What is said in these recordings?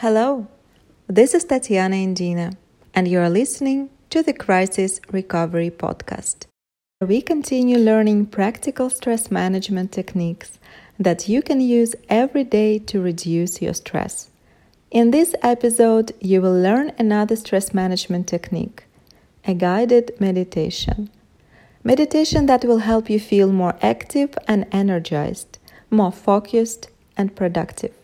Hello, this is Tatiana Indina, and you are listening to the Crisis Recovery Podcast. We continue learning practical stress management techniques that you can use every day to reduce your stress. In this episode, you will learn another stress management technique a guided meditation. Meditation that will help you feel more active and energized, more focused and productive.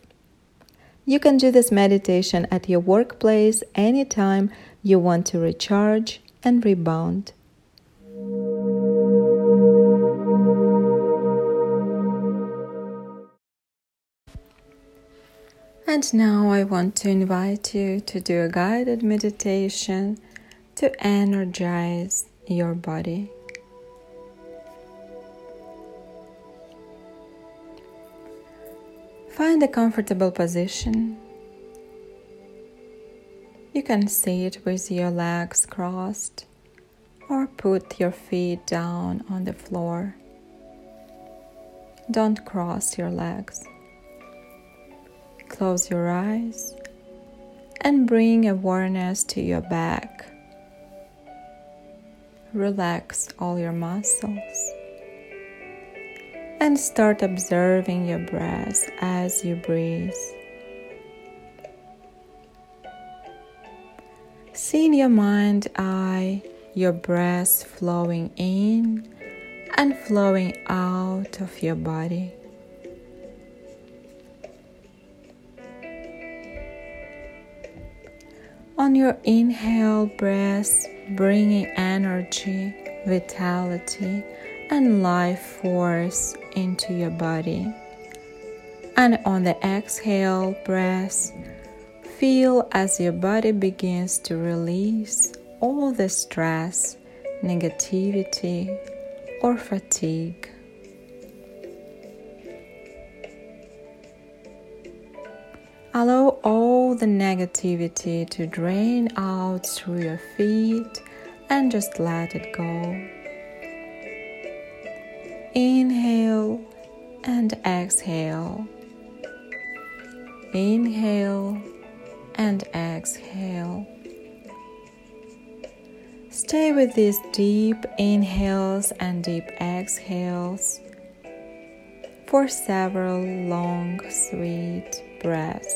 You can do this meditation at your workplace anytime you want to recharge and rebound. And now I want to invite you to do a guided meditation to energize your body. Find a comfortable position. You can sit with your legs crossed or put your feet down on the floor. Don't cross your legs. Close your eyes and bring awareness to your back. Relax all your muscles and start observing your breath as you breathe. See in your mind eye your breath flowing in and flowing out of your body. On your inhale breath, bringing energy, vitality, and life force into your body. And on the exhale breath, feel as your body begins to release all the stress, negativity, or fatigue. Allow all the negativity to drain out through your feet and just let it go. Inhale and exhale. Inhale and exhale. Stay with these deep inhales and deep exhales for several long, sweet breaths.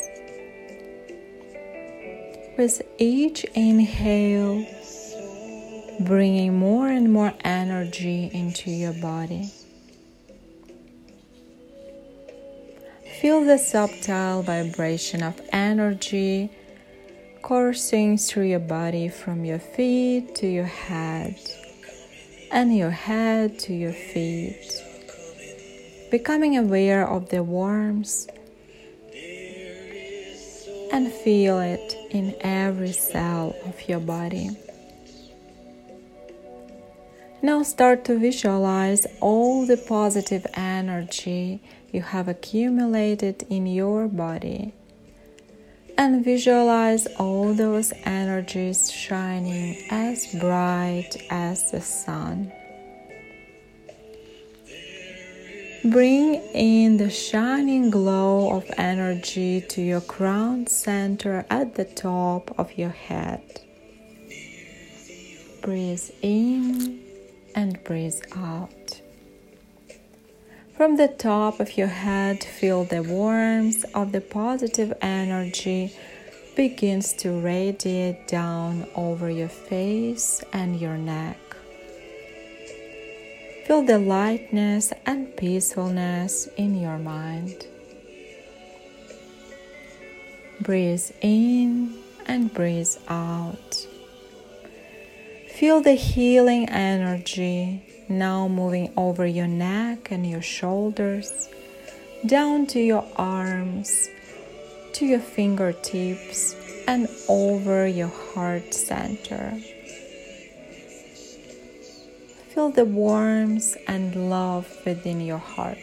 With each inhale, bringing more and more energy into your body. Feel the subtle vibration of energy coursing through your body from your feet to your head and your head to your feet. Becoming aware of the warmth and feel it in every cell of your body. Now start to visualize all the positive energy you have accumulated in your body and visualize all those energies shining as bright as the sun. Bring in the shining glow of energy to your crown center at the top of your head. Breathe in and breathe out. From the top of your head, feel the warmth of the positive energy begins to radiate down over your face and your neck. Feel the lightness and peacefulness in your mind. Breathe in and breathe out. Feel the healing energy now moving over your neck and your shoulders, down to your arms, to your fingertips, and over your heart center. Feel the warmth and love within your heart.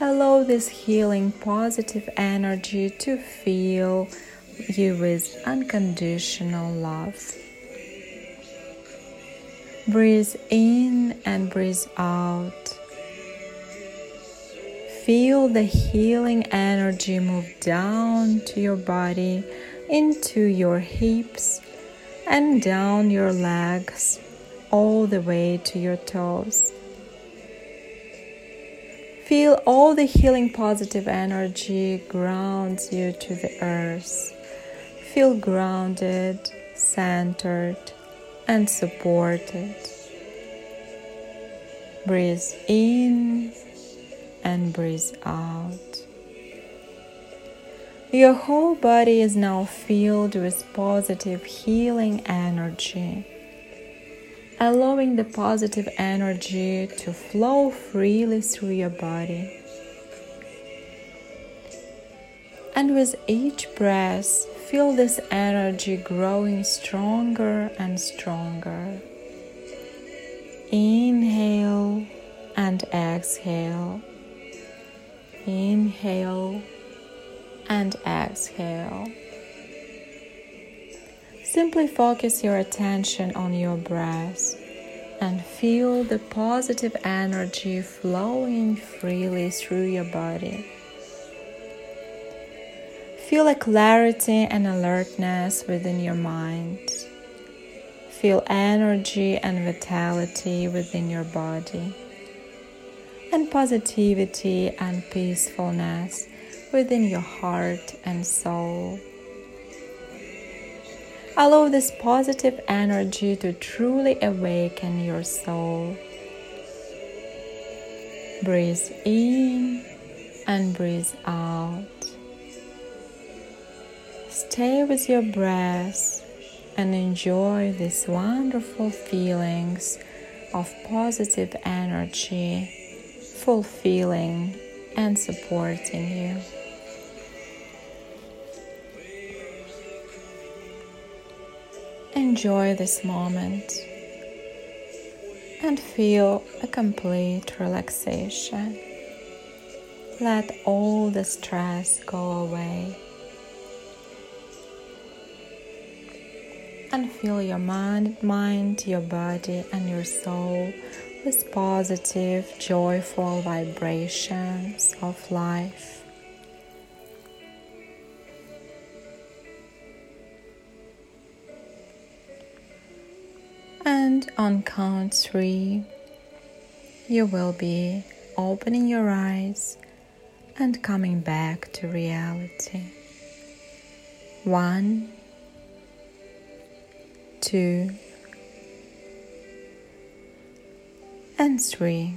Allow this healing positive energy to fill you with unconditional love. Breathe in and breathe out. Feel the healing energy move down to your body, into your hips, and down your legs, all the way to your toes. Feel all the healing positive energy grounds you to the earth. Feel grounded, centered, and supported. Breathe in and breathe out. Your whole body is now filled with positive healing energy, allowing the positive energy to flow freely through your body. And with each breath, feel this energy growing stronger and stronger. Inhale and exhale. Inhale and exhale. Simply focus your attention on your breath and feel the positive energy flowing freely through your body. Feel a clarity and alertness within your mind. Feel energy and vitality within your body and positivity and peacefulness within your heart and soul. Allow this positive energy to truly awaken your soul. Breathe in and breathe out. Stay with your breath and enjoy these wonderful feelings of positive energy fulfilling and supporting you. Enjoy this moment and feel a complete relaxation. Let all the stress go away. And feel your mind, mind, your body, and your soul with positive, joyful vibrations of life. And on count three, you will be opening your eyes and coming back to reality. One, two, and three.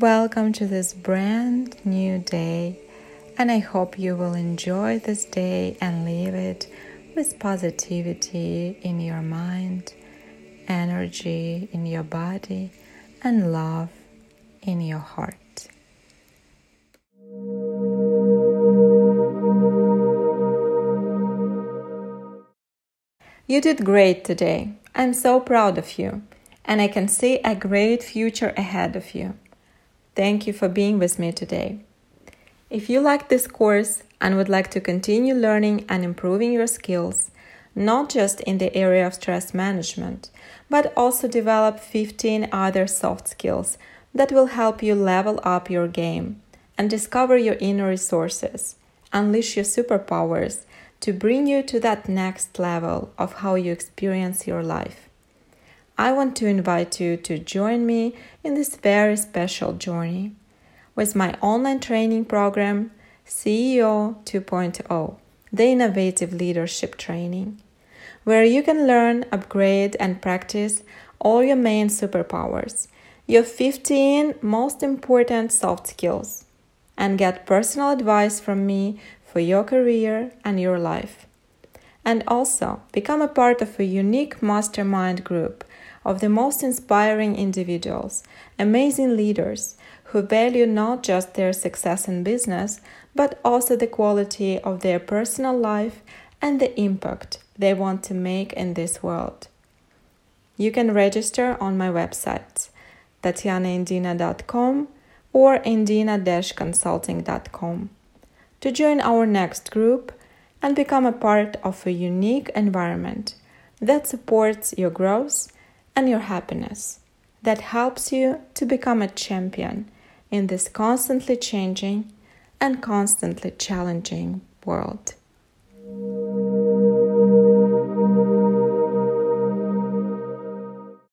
Welcome to this brand new day, and I hope you will enjoy this day and live it with positivity in your mind, energy in your body, and love in your heart. You did great today. I'm so proud of you, and I can see a great future ahead of you. Thank you for being with me today. If you like this course and would like to continue learning and improving your skills, not just in the area of stress management, but also develop 15 other soft skills that will help you level up your game and discover your inner resources, unleash your superpowers, to bring you to that next level of how you experience your life. I want to invite you to join me in this very special journey with my online training program, CEO 2.0, the innovative leadership training, where you can learn, upgrade, and practice all your main superpowers, your 15 most important soft skills, and get personal advice from me for your career and your life. And also become a part of a unique mastermind group of the most inspiring individuals, amazing leaders who value not just their success in business, but also the quality of their personal life and the impact they want to make in this world. You can register on my website, tatianaindina.com or indina-consulting.com to join our next group and become a part of a unique environment that supports your growth and your happiness, that helps you to become a champion in this constantly changing and constantly challenging world.